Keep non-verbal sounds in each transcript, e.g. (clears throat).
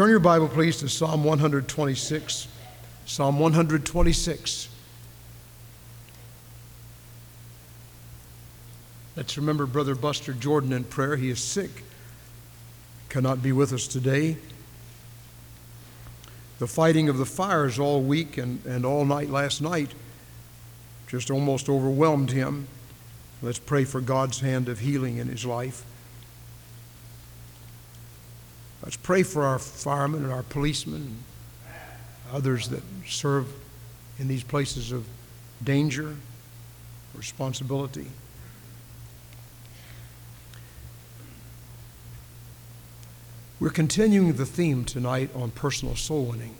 Turn your Bible, please, to Psalm 126. Psalm 126. Let's remember Brother Buster Jordan in prayer. He is sick, cannot be with us today. The fighting of the fires all week and, and all night last night just almost overwhelmed him. Let's pray for God's hand of healing in his life. Let's pray for our firemen and our policemen and others that serve in these places of danger, responsibility. We're continuing the theme tonight on personal soul winning.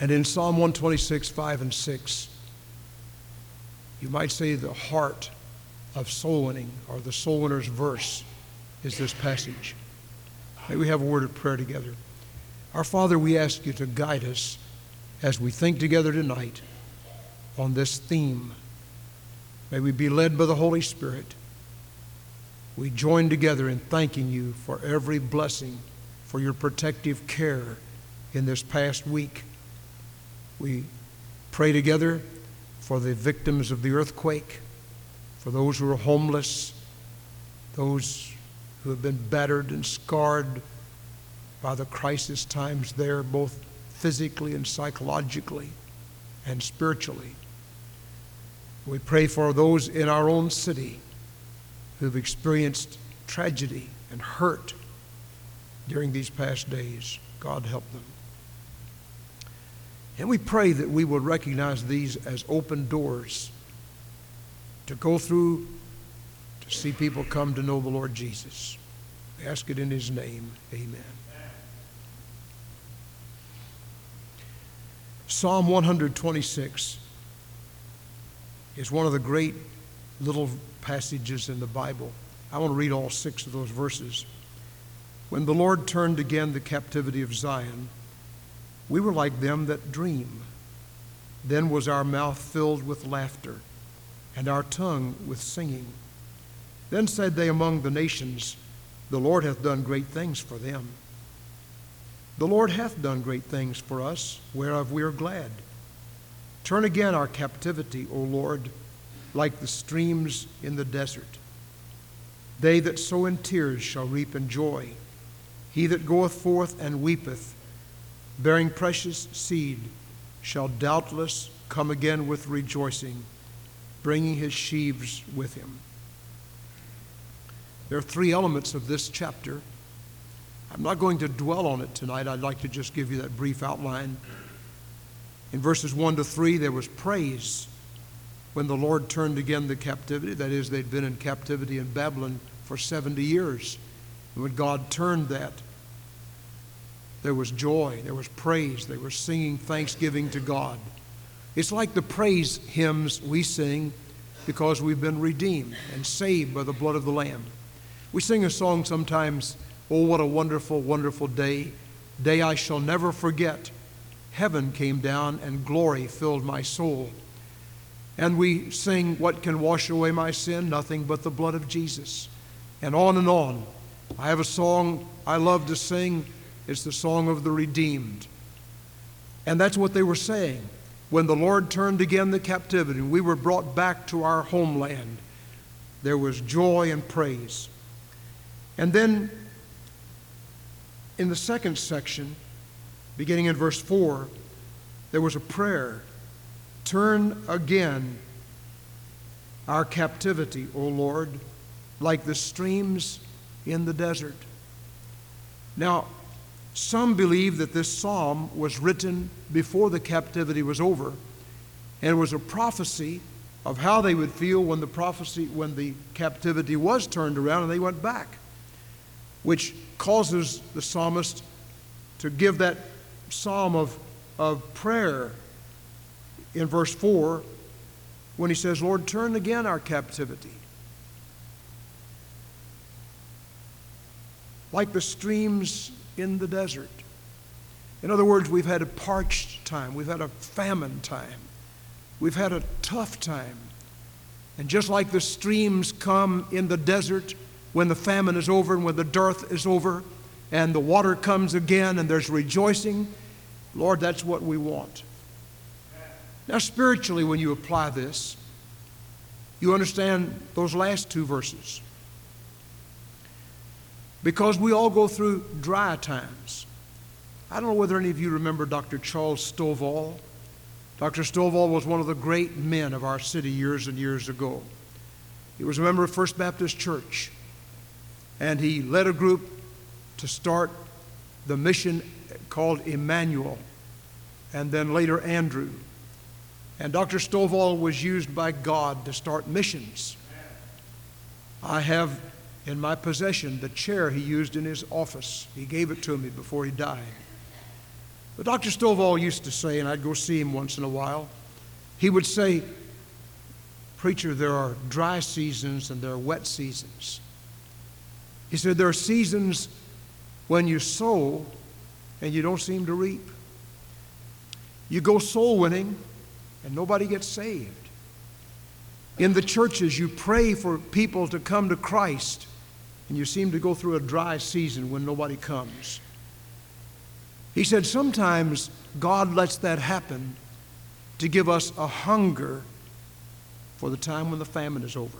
And in Psalm 126, 5 and 6, you might say the heart of soul winning or the soul winner's verse is this passage. May we have a word of prayer together. Our Father, we ask you to guide us as we think together tonight on this theme. May we be led by the Holy Spirit. We join together in thanking you for every blessing, for your protective care in this past week. We pray together for the victims of the earthquake, for those who are homeless, those who have been battered and scarred by the crisis times there, both physically and psychologically and spiritually. We pray for those in our own city who've experienced tragedy and hurt during these past days. God help them. And we pray that we will recognize these as open doors to go through see people come to know the Lord Jesus. We ask it in His name. Amen. Psalm 126 is one of the great little passages in the Bible. I want to read all six of those verses. When the Lord turned again the captivity of Zion, we were like them that dream. Then was our mouth filled with laughter, and our tongue with singing. Then said they among the nations, The Lord hath done great things for them. The Lord hath done great things for us, whereof we are glad. Turn again our captivity, O Lord, like the streams in the desert. They that sow in tears shall reap in joy. He that goeth forth and weepeth, bearing precious seed, shall doubtless come again with rejoicing, bringing his sheaves with him. There are three elements of this chapter. I'm not going to dwell on it tonight. I'd like to just give you that brief outline. In verses 1 to 3, there was praise when the Lord turned again the captivity. That is, they'd been in captivity in Babylon for 70 years. And when God turned that, there was joy, there was praise, they were singing thanksgiving to God. It's like the praise hymns we sing because we've been redeemed and saved by the blood of the Lamb. We sing a song sometimes, Oh, what a wonderful, wonderful day, day I shall never forget. Heaven came down and glory filled my soul. And we sing, What can wash away my sin? Nothing but the blood of Jesus. And on and on. I have a song I love to sing it's the song of the redeemed. And that's what they were saying. When the Lord turned again the captivity we were brought back to our homeland, there was joy and praise. And then in the second section, beginning in verse 4, there was a prayer Turn again our captivity, O Lord, like the streams in the desert. Now, some believe that this psalm was written before the captivity was over, and it was a prophecy of how they would feel when the prophecy, when the captivity was turned around and they went back, which causes the psalmist to give that psalm of, of prayer in verse 4 when he says, Lord, turn again our captivity. Like the streams in the desert. In other words, we've had a parched time, we've had a famine time, we've had a tough time. And just like the streams come in the desert when the famine is over and when the dearth is over, and the water comes again and there's rejoicing. Lord, that's what we want. Now, spiritually, when you apply this, you understand those last two verses. Because we all go through dry times. I don't know whether any of you remember Dr. Charles Stovall. Dr. Stovall was one of the great men of our city years and years ago. He was a member of First Baptist Church, and he led a group to start the mission called Emmanuel, and then later Andrew. And Dr. Stovall was used by God to start missions. I have in my possession the chair he used in his office. He gave it to me before he died. But Dr. Stovall used to say, and I'd go see him once in a while, he would say, Preacher, there are dry seasons and there are wet seasons. He said, There are seasons when you sow and you don't seem to reap. You go soul winning and nobody gets saved. In the churches, you pray for people to come to Christ and you seem to go through a dry season when nobody comes. He said, Sometimes God lets that happen to give us a hunger for the time when the famine is over,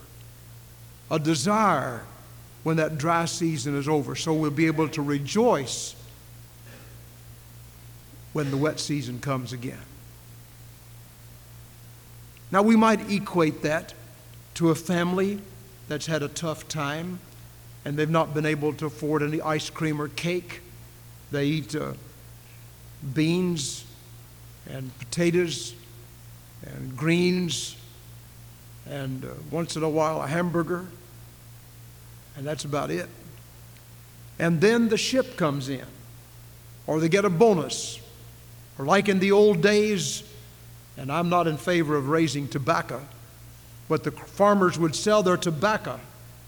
a desire when that dry season is over, so we'll be able to rejoice when the wet season comes again. Now, we might equate that to a family that's had a tough time and they've not been able to afford any ice cream or cake. They eat uh, beans and potatoes and greens and uh, once in a while a hamburger, and that's about it. And then the ship comes in, or they get a bonus, or like in the old days, and I'm not in favor of raising tobacco, but the farmers would sell their tobacco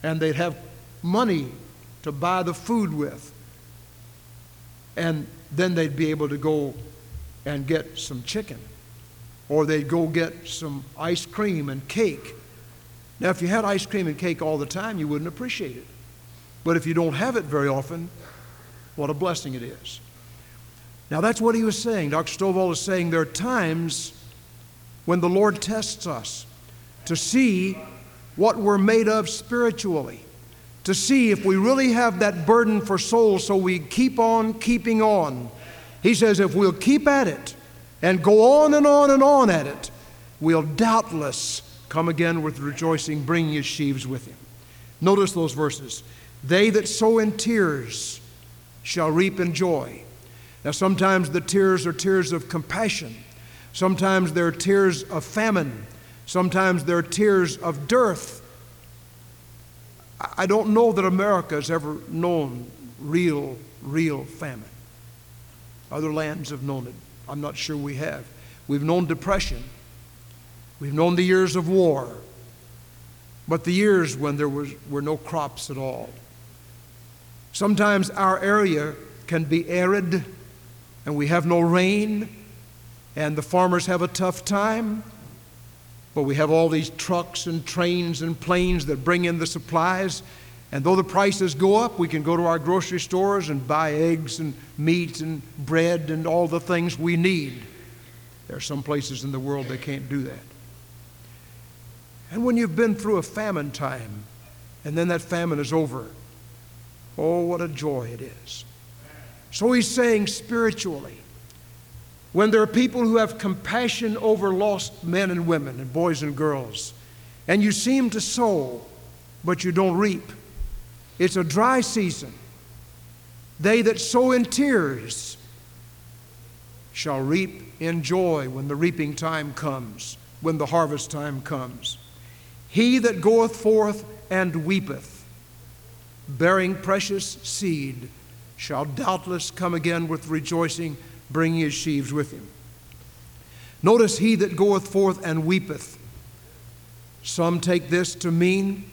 and they'd have money to buy the food with. And then they'd be able to go and get some chicken or they'd go get some ice cream and cake. Now, if you had ice cream and cake all the time, you wouldn't appreciate it. But if you don't have it very often, what a blessing it is. Now, that's what he was saying. Dr. Stovall is saying there are times when the Lord tests us to see what we're made of spiritually, to see if we really have that burden for souls so we keep on keeping on. He says if we'll keep at it, and go on and on and on at it, we'll doubtless come again with rejoicing, bringing his sheaves with him. Notice those verses. They that sow in tears shall reap in joy. Now, sometimes the tears are tears of compassion. Sometimes they're tears of famine. Sometimes they're tears of dearth. I don't know that America has ever known real, real famine. Other lands have known it. I'm not sure we have. We've known depression. We've known the years of war. But the years when there was, were no crops at all. Sometimes our area can be arid and we have no rain and the farmers have a tough time. But we have all these trucks and trains and planes that bring in the supplies and though the prices go up, we can go to our grocery stores and buy eggs and meat and bread and all the things we need. There are some places in the world they can't do that. And when you've been through a famine time and then that famine is over, oh, what a joy it is. So he's saying spiritually, when there are people who have compassion over lost men and women and boys and girls, and you seem to sow, but you don't reap it's a dry season. They that sow in tears shall reap in joy when the reaping time comes, when the harvest time comes. He that goeth forth and weepeth, bearing precious seed, shall doubtless come again with rejoicing, bringing his sheaves with him. Notice he that goeth forth and weepeth. Some take this to mean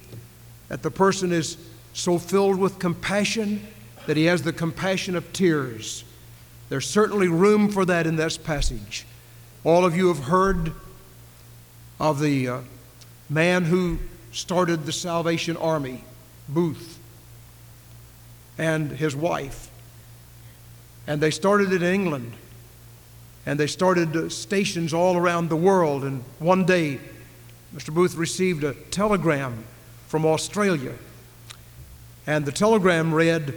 that the person is so filled with compassion that he has the compassion of tears. There's certainly room for that in this passage. All of you have heard of the uh, man who started the Salvation Army, Booth, and his wife. And they started it in England. And they started uh, stations all around the world. And one day, Mr. Booth received a telegram from Australia. And the telegram read,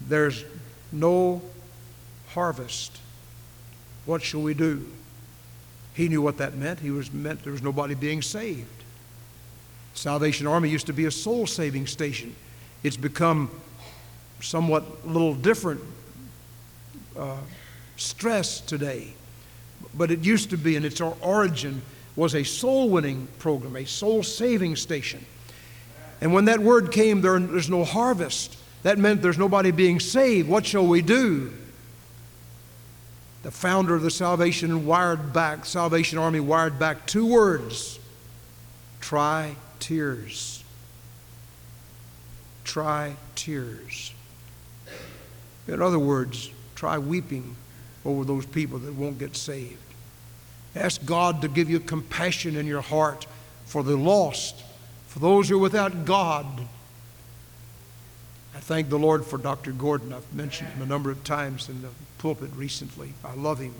There's no harvest. What shall we do? He knew what that meant. He was meant there was nobody being saved. Salvation Army used to be a soul saving station. It's become somewhat a little different uh, stress today. But it used to be, and its origin was a soul winning program, a soul saving station. And when that word came, there, there's no harvest. That meant there's nobody being saved. What shall we do? The founder of the Salvation wired back, Salvation Army wired back two words try tears. Try tears. In other words, try weeping over those people that won't get saved. Ask God to give you compassion in your heart for the lost, for those who are without God. I thank the Lord for Dr. Gordon. I've mentioned him a number of times in the pulpit recently. I love him.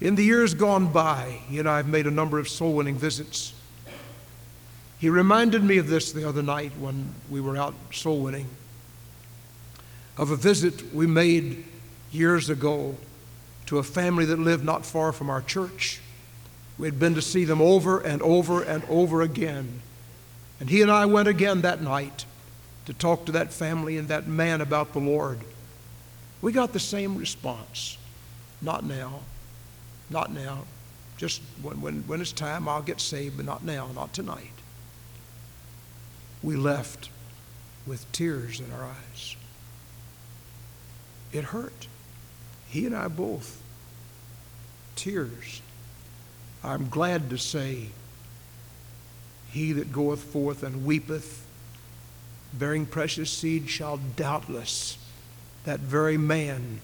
In the years gone by, he and I have made a number of soul winning visits. He reminded me of this the other night when we were out soul winning, of a visit we made years ago to a family that lived not far from our church. We had been to see them over and over and over again. And he and I went again that night to talk to that family and that man about the Lord. We got the same response. Not now. Not now. Just when, when, when it's time, I'll get saved, but not now, not tonight we left with tears in our eyes. It hurt. He and I both. Tears. I'm glad to say, He that goeth forth and weepeth, bearing precious seed, shall doubtless, that very man,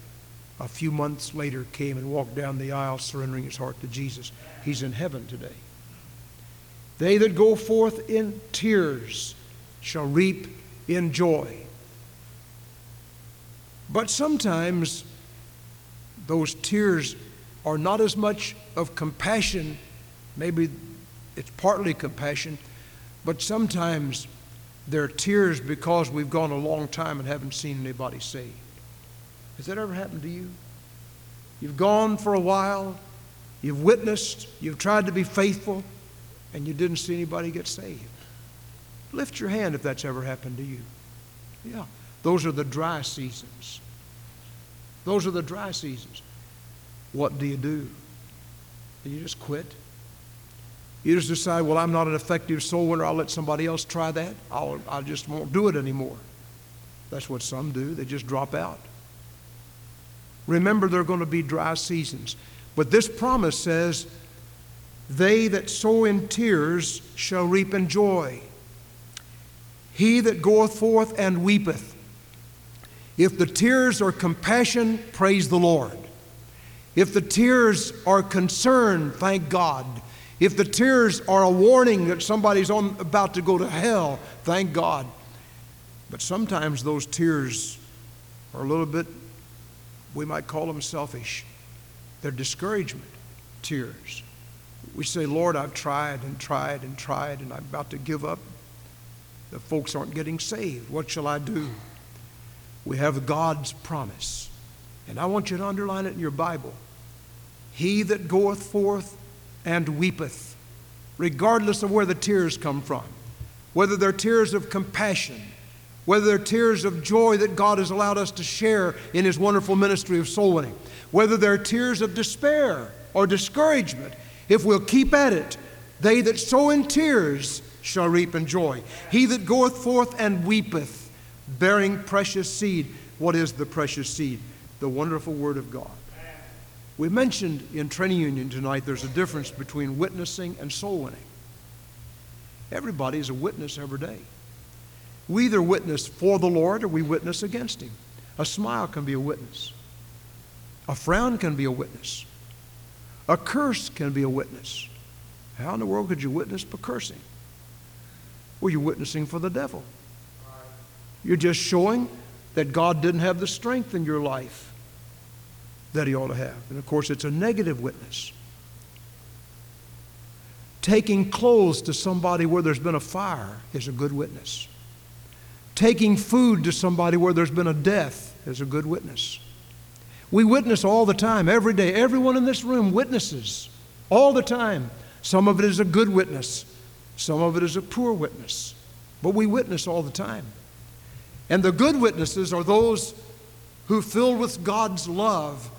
a few months later, came and walked down the aisle surrendering his heart to Jesus. He's in heaven today. They that go forth in tears shall reap in joy. But sometimes those tears are not as much of compassion, maybe it's partly compassion, but sometimes they're tears because we've gone a long time and haven't seen anybody saved. Has that ever happened to you? You've gone for a while, you've witnessed, you've tried to be faithful, and you didn't see anybody get saved. Lift your hand if that's ever happened to you. Yeah. Those are the dry seasons. Those are the dry seasons. What do you do? Do you just quit? You just decide, well, I'm not an effective soul winner. I'll let somebody else try that. I'll, I just won't do it anymore. That's what some do. They just drop out. Remember, there are going to be dry seasons. But this promise says, They that sow in tears shall reap in joy. He that goeth forth and weepeth. If the tears are compassion, praise the Lord. If the tears are concern, thank God. If the tears are a warning that somebody's on, about to go to hell, thank God. But sometimes those tears are a little bit, we might call them selfish. They're discouragement tears. We say, Lord, I've tried and tried and tried, and I'm about to give up. The folks aren't getting saved. What shall I do? We have God's promise. And I want you to underline it in your Bible. He that goeth forth and weepeth, regardless of where the tears come from, whether they're tears of compassion, whether they're tears of joy that God has allowed us to share in His wonderful ministry of soul winning, whether they're tears of despair or discouragement, if we'll keep at it, they that sow in tears shall reap in joy. He that goeth forth and weepeth, bearing precious seed. What is the precious seed? The wonderful Word of God. We mentioned in training union tonight there's a difference between witnessing and soul winning. Everybody is a witness every day. We either witness for the Lord or we witness against Him. A smile can be a witness, a frown can be a witness, a curse can be a witness. How in the world could you witness by cursing? Well, you're witnessing for the devil. You're just showing that God didn't have the strength in your life that He ought to have. And of course, it's a negative witness. Taking clothes to somebody where there's been a fire is a good witness. Taking food to somebody where there's been a death is a good witness. We witness all the time, every day. Everyone in this room witnesses all the time. Some of it is a good witness, some of it is a poor witness, but we witness all the time. And the good witnesses are those who, filled with God's love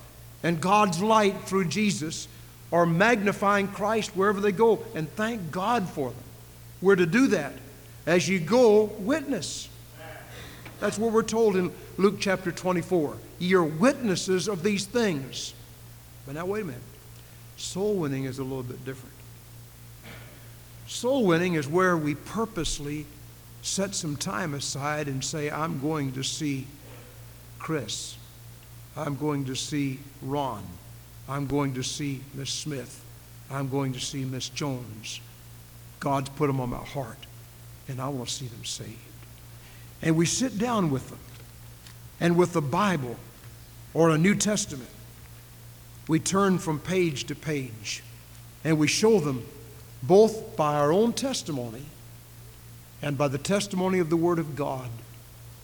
and God's light through Jesus, are magnifying Christ wherever they go. And thank God for them. We're to do that. As you go, witness. That's what we're told in Luke chapter 24. You're witnesses of these things. But now, wait a minute. Soul winning is a little bit different. Soul winning is where we purposely set some time aside and say, I'm going to see Chris. I'm going to see Ron. I'm going to see Miss Smith. I'm going to see Miss Jones. God's put them on my heart, and I want to see them saved. And we sit down with them, and with the Bible or a New Testament, we turn from page to page, and we show them both by our own testimony and by the testimony of the Word of God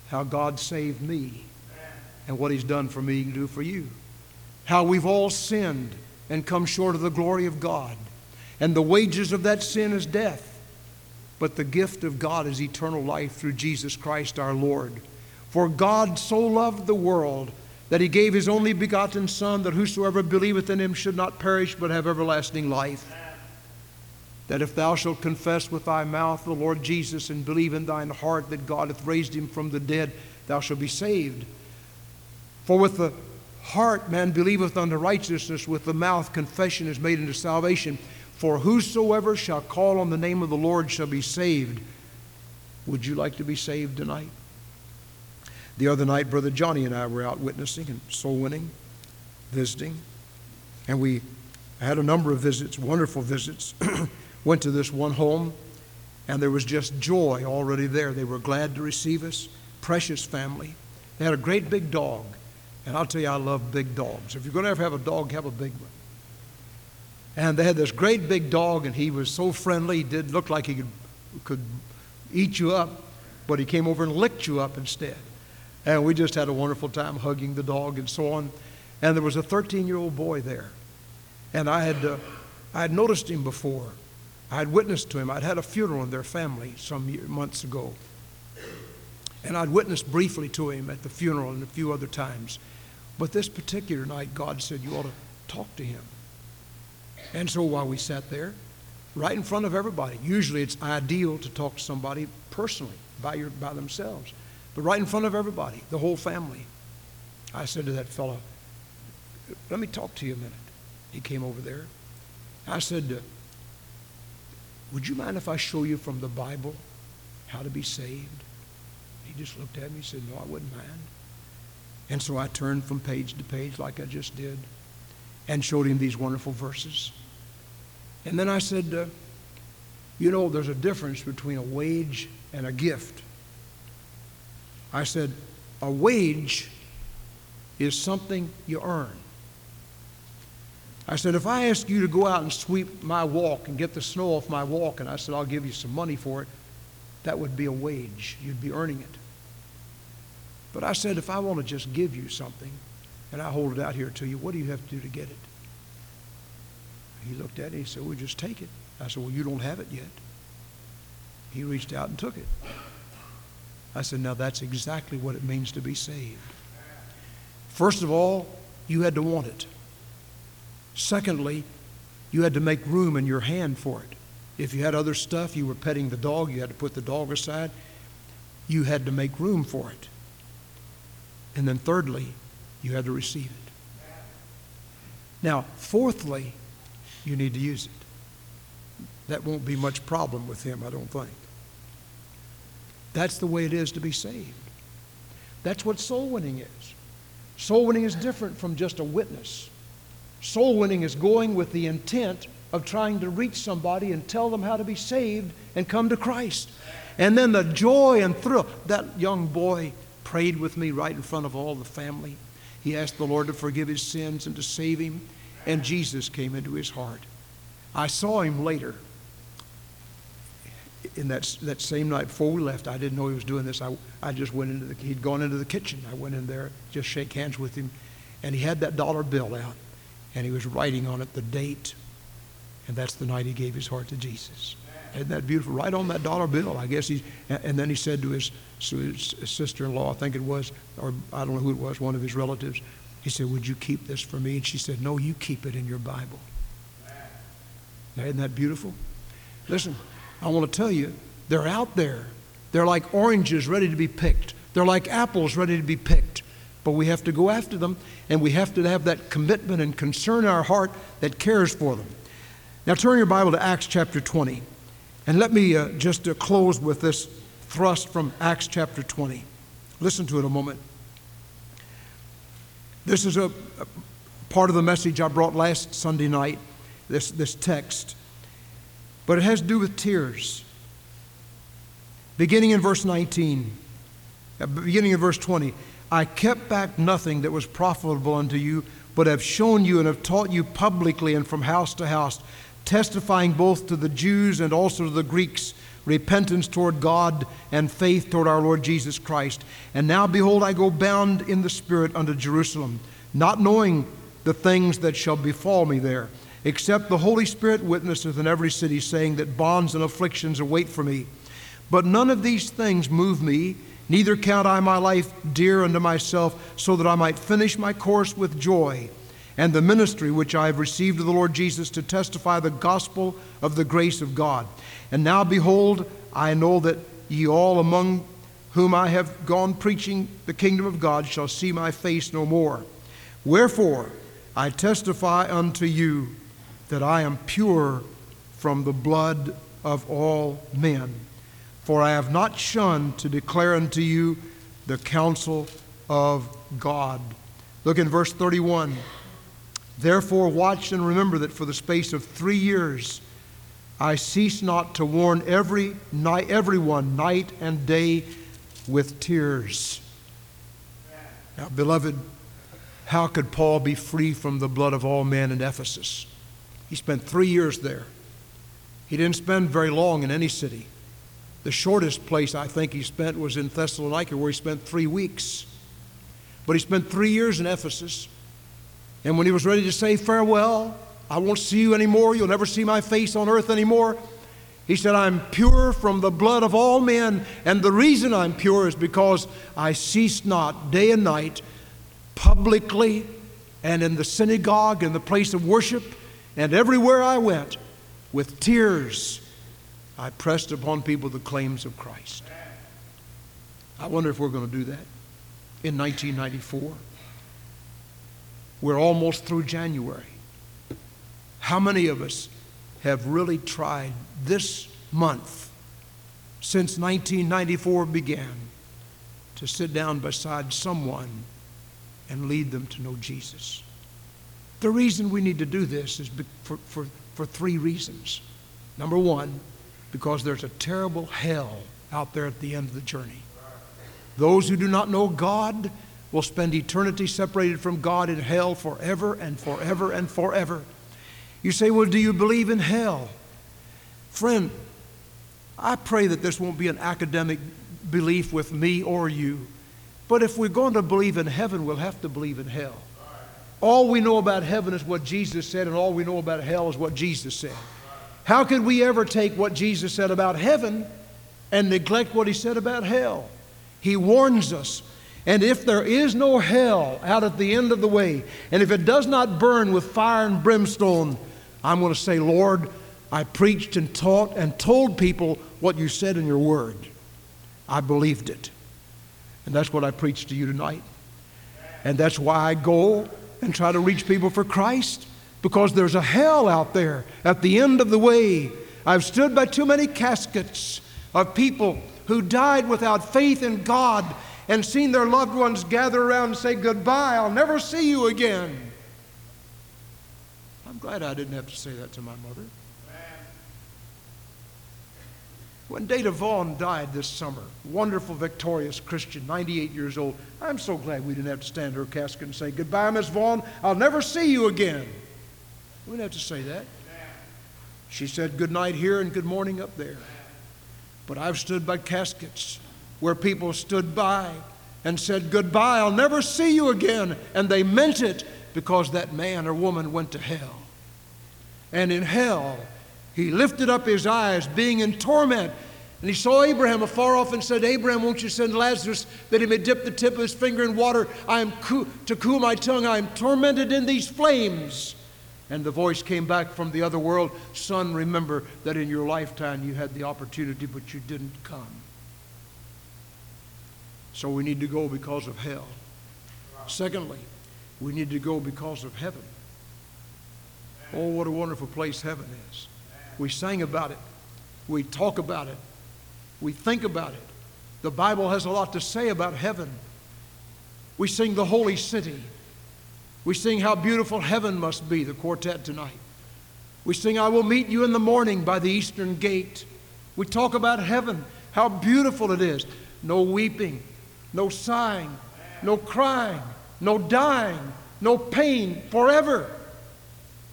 how God saved me and what He's done for me to do for you. How we've all sinned and come short of the glory of God. And the wages of that sin is death. But the gift of God is eternal life through Jesus Christ our Lord. For God so loved the world that he gave his only begotten Son, that whosoever believeth in him should not perish but have everlasting life. That if thou shalt confess with thy mouth the Lord Jesus and believe in thine heart that God hath raised him from the dead, thou shalt be saved. For with the heart man believeth unto righteousness, with the mouth confession is made unto salvation. For whosoever shall call on the name of the Lord shall be saved. Would you like to be saved tonight? The other night, Brother Johnny and I were out witnessing and soul winning, visiting, and we had a number of visits, wonderful visits. (clears throat) Went to this one home, and there was just joy already there. They were glad to receive us, precious family. They had a great big dog, and I'll tell you, I love big dogs. If you're going to ever have a dog, have a big one. And they had this great big dog, and he was so friendly. He did look like he could, could eat you up, but he came over and licked you up instead. And we just had a wonderful time hugging the dog and so on. And there was a 13 year old boy there. And I had, uh, I had noticed him before. I had witnessed to him. I'd had a funeral in their family some year, months ago. And I'd witnessed briefly to him at the funeral and a few other times. But this particular night, God said, You ought to talk to him. And so while we sat there, right in front of everybody, usually it's ideal to talk to somebody personally, by, your, by themselves. But right in front of everybody, the whole family, I said to that fellow, Let me talk to you a minute. He came over there. I said, uh, Would you mind if I show you from the Bible how to be saved? He just looked at me and said, No, I wouldn't mind. And so I turned from page to page like I just did and showed him these wonderful verses. And then I said, uh, You know, there's a difference between a wage and a gift. I said, a wage is something you earn. I said, if I ask you to go out and sweep my walk and get the snow off my walk, and I said, I'll give you some money for it, that would be a wage. You'd be earning it. But I said, if I want to just give you something and I hold it out here to you, what do you have to do to get it? He looked at it. He said, well, just take it. I said, well, you don't have it yet. He reached out and took it. I said, now that's exactly what it means to be saved. First of all, you had to want it. Secondly, you had to make room in your hand for it. If you had other stuff, you were petting the dog, you had to put the dog aside. You had to make room for it. And then thirdly, you had to receive it. Now, fourthly, you need to use it. That won't be much problem with him, I don't think. That's the way it is to be saved. That's what soul winning is. Soul winning is different from just a witness. Soul winning is going with the intent of trying to reach somebody and tell them how to be saved and come to Christ. And then the joy and thrill. That young boy prayed with me right in front of all the family. He asked the Lord to forgive his sins and to save him, and Jesus came into his heart. I saw him later. In that, that same night before we left, I didn't know he was doing this. I, I just went into the, he'd gone into the kitchen. I went in there, just shake hands with him, and he had that dollar bill out, and he was writing on it the date, and that's the night he gave his heart to Jesus. Isn't that beautiful? Right on that dollar bill. I guess he, and then he said to his, his sister-in-law, I think it was, or I don't know who it was, one of his relatives. He said, "Would you keep this for me?" And she said, "No, you keep it in your Bible." Isn't that beautiful? Listen, I want to tell you, they're out there. They're like oranges ready to be picked. They're like apples ready to be picked. But we have to go after them, and we have to have that commitment and concern in our heart that cares for them. Now, turn your Bible to Acts chapter 20. And let me uh, just uh, close with this thrust from Acts chapter 20. Listen to it a moment. This is a, a part of the message I brought last Sunday night, this, this text. But it has to do with tears. Beginning in verse 19, uh, beginning in verse 20, I kept back nothing that was profitable unto you, but have shown you and have taught you publicly and from house to house testifying both to the Jews and also to the Greeks repentance toward God and faith toward our Lord Jesus Christ. And now, behold, I go bound in the Spirit unto Jerusalem, not knowing the things that shall befall me there, except the Holy Spirit witnesseth in every city, saying that bonds and afflictions await for me. But none of these things move me, neither count I my life dear unto myself, so that I might finish my course with joy and the ministry which I have received of the Lord Jesus to testify the gospel of the grace of God. And now, behold, I know that ye all among whom I have gone preaching the kingdom of God shall see my face no more. Wherefore, I testify unto you that I am pure from the blood of all men. For I have not shunned to declare unto you the counsel of God. Look in verse 31. Therefore, watch and remember that for the space of three years I cease not to warn every night, everyone night and day with tears. Now, beloved, how could Paul be free from the blood of all men in Ephesus? He spent three years there. He didn't spend very long in any city. The shortest place I think he spent was in Thessalonica, where he spent three weeks. But he spent three years in Ephesus. And when he was ready to say farewell, I won't see you anymore, you'll never see my face on earth anymore. He said, I'm pure from the blood of all men, and the reason I'm pure is because I cease not day and night, publicly and in the synagogue, and the place of worship, and everywhere I went, with tears, I pressed upon people the claims of Christ. I wonder if we're going to do that in 1994. We're almost through January. How many of us have really tried this month, since 1994 began, to sit down beside someone and lead them to know Jesus? The reason we need to do this is for, for, for three reasons. Number one, because there's a terrible hell out there at the end of the journey. Those who do not know God will spend eternity separated from God in hell forever and forever and forever. You say, Well, do you believe in hell? Friend, I pray that this won't be an academic belief with me or you. But if we're going to believe in heaven, we'll have to believe in hell. All we know about heaven is what Jesus said, and all we know about hell is what Jesus said. How could we ever take what Jesus said about heaven and neglect what he said about hell? He warns us and if there is no hell out at the end of the way, and if it does not burn with fire and brimstone, I'm going to say, Lord, I preached and taught and told people what you said in your word. I believed it. And that's what I preach to you tonight. And that's why I go and try to reach people for Christ, because there's a hell out there at the end of the way. I've stood by too many caskets of people who died without faith in God and seen their loved ones gather around and say, Goodbye, I'll never see you again. I'm glad I didn't have to say that to my mother. When Data Vaughn died this summer, wonderful, victorious Christian, 98 years old, I'm so glad we didn't have to stand her casket and say, Goodbye, Miss Vaughn, I'll never see you again. We didn't have to say that. She said good night here and good morning up there. But I've stood by caskets where people stood by and said, Goodbye, I'll never see you again. And they meant it because that man or woman went to hell. And in hell, he lifted up his eyes, being in torment. And he saw Abraham afar off and said, Abraham, won't you send Lazarus that he may dip the tip of his finger in water? I am co- to cool my tongue. I am tormented in these flames. And the voice came back from the other world Son, remember that in your lifetime you had the opportunity, but you didn't come. So we need to go because of hell. Secondly, we need to go because of heaven. Oh, what a wonderful place heaven is. We sang about it. We talk about it. We think about it. The Bible has a lot to say about heaven. We sing the holy city. We sing how beautiful heaven must be, the quartet tonight. We sing, I will meet you in the morning by the eastern gate. We talk about heaven, how beautiful it is. No weeping, no sighing, no crying, no dying, no pain forever.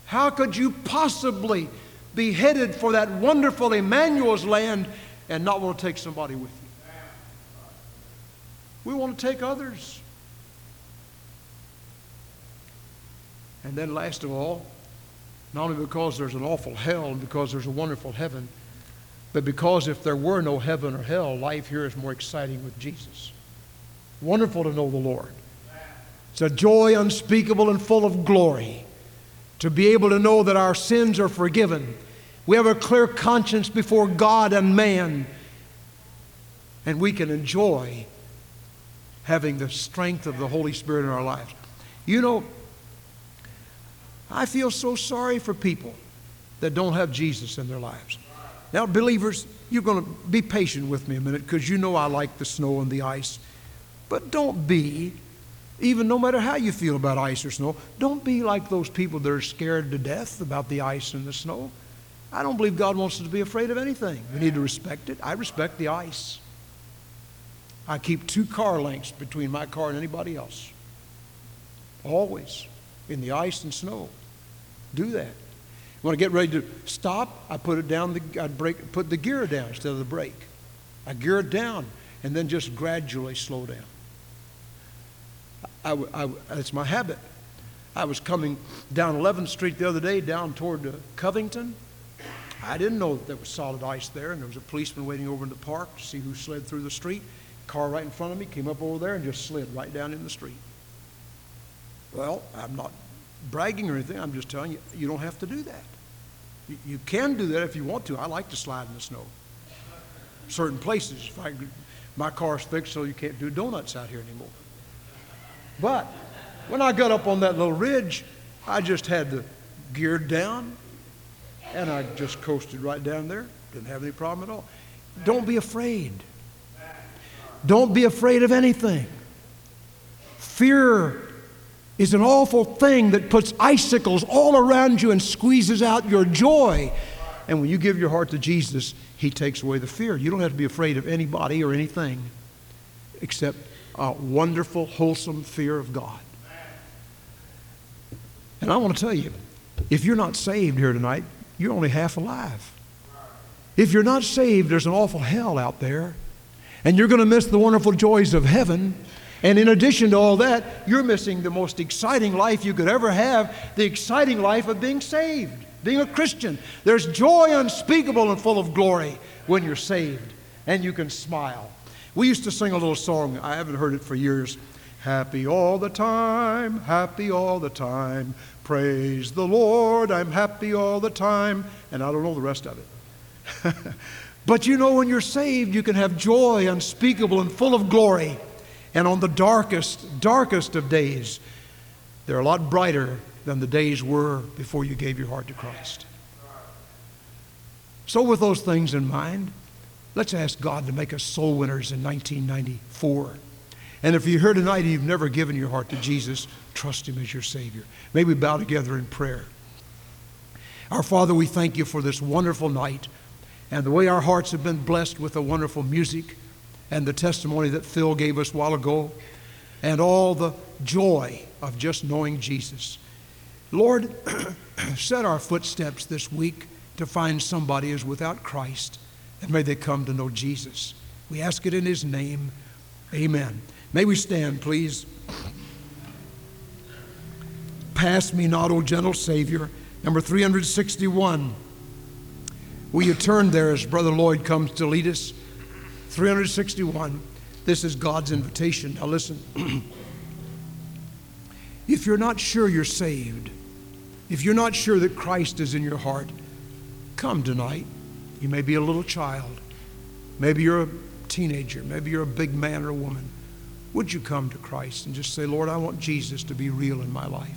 How could you possibly be headed for that wonderful Emmanuel's land and not want to take somebody with you? We want to take others. And then, last of all, not only because there's an awful hell and because there's a wonderful heaven, but because if there were no heaven or hell, life here is more exciting with Jesus. Wonderful to know the Lord. It's a joy unspeakable and full of glory to be able to know that our sins are forgiven. We have a clear conscience before God and man, and we can enjoy having the strength of the Holy Spirit in our lives. You know, I feel so sorry for people that don't have Jesus in their lives. Now, believers, you're going to be patient with me a minute because you know I like the snow and the ice. But don't be, even no matter how you feel about ice or snow, don't be like those people that are scared to death about the ice and the snow. I don't believe God wants us to be afraid of anything. We need to respect it. I respect the ice. I keep two car lengths between my car and anybody else. Always. In the ice and snow. Do that. When I get ready to stop, I put it down. The, I break, put the gear down instead of the brake. I gear it down and then just gradually slow down. I, I, it's my habit. I was coming down 11th Street the other day, down toward uh, Covington. I didn't know that there was solid ice there, and there was a policeman waiting over in the park to see who slid through the street. Car right in front of me came up over there and just slid right down in the street. Well, I'm not bragging or anything. I'm just telling you, you don't have to do that. You, you can do that if you want to. I like to slide in the snow. Certain places, if I, my car's fixed so you can't do donuts out here anymore. But when I got up on that little ridge, I just had the gear down and I just coasted right down there. Didn't have any problem at all. Don't be afraid. Don't be afraid of anything. Fear is an awful thing that puts icicles all around you and squeezes out your joy. And when you give your heart to Jesus, He takes away the fear. You don't have to be afraid of anybody or anything except a wonderful, wholesome fear of God. And I want to tell you if you're not saved here tonight, you're only half alive. If you're not saved, there's an awful hell out there, and you're going to miss the wonderful joys of heaven. And in addition to all that, you're missing the most exciting life you could ever have the exciting life of being saved, being a Christian. There's joy unspeakable and full of glory when you're saved, and you can smile. We used to sing a little song, I haven't heard it for years. Happy all the time, happy all the time. Praise the Lord, I'm happy all the time. And I don't know the rest of it. (laughs) but you know, when you're saved, you can have joy unspeakable and full of glory. And on the darkest, darkest of days, they're a lot brighter than the days were before you gave your heart to Christ. So, with those things in mind, let's ask God to make us soul winners in 1994. And if you're here tonight and you've never given your heart to Jesus, trust Him as your Savior. May we bow together in prayer. Our Father, we thank you for this wonderful night. And the way our hearts have been blessed with the wonderful music and the testimony that Phil gave us a while ago, and all the joy of just knowing Jesus. Lord, (clears throat) set our footsteps this week to find somebody who's without Christ, and may they come to know Jesus. We ask it in His name. Amen. May we stand, please. Pass me not, O gentle Savior. Number 361. Will you turn there as Brother Lloyd comes to lead us? 361. This is God's invitation. Now listen. (clears throat) if you're not sure you're saved, if you're not sure that Christ is in your heart, come tonight. You may be a little child. Maybe you're a teenager. Maybe you're a big man or a woman. Would you come to Christ and just say, Lord, I want Jesus to be real in my life?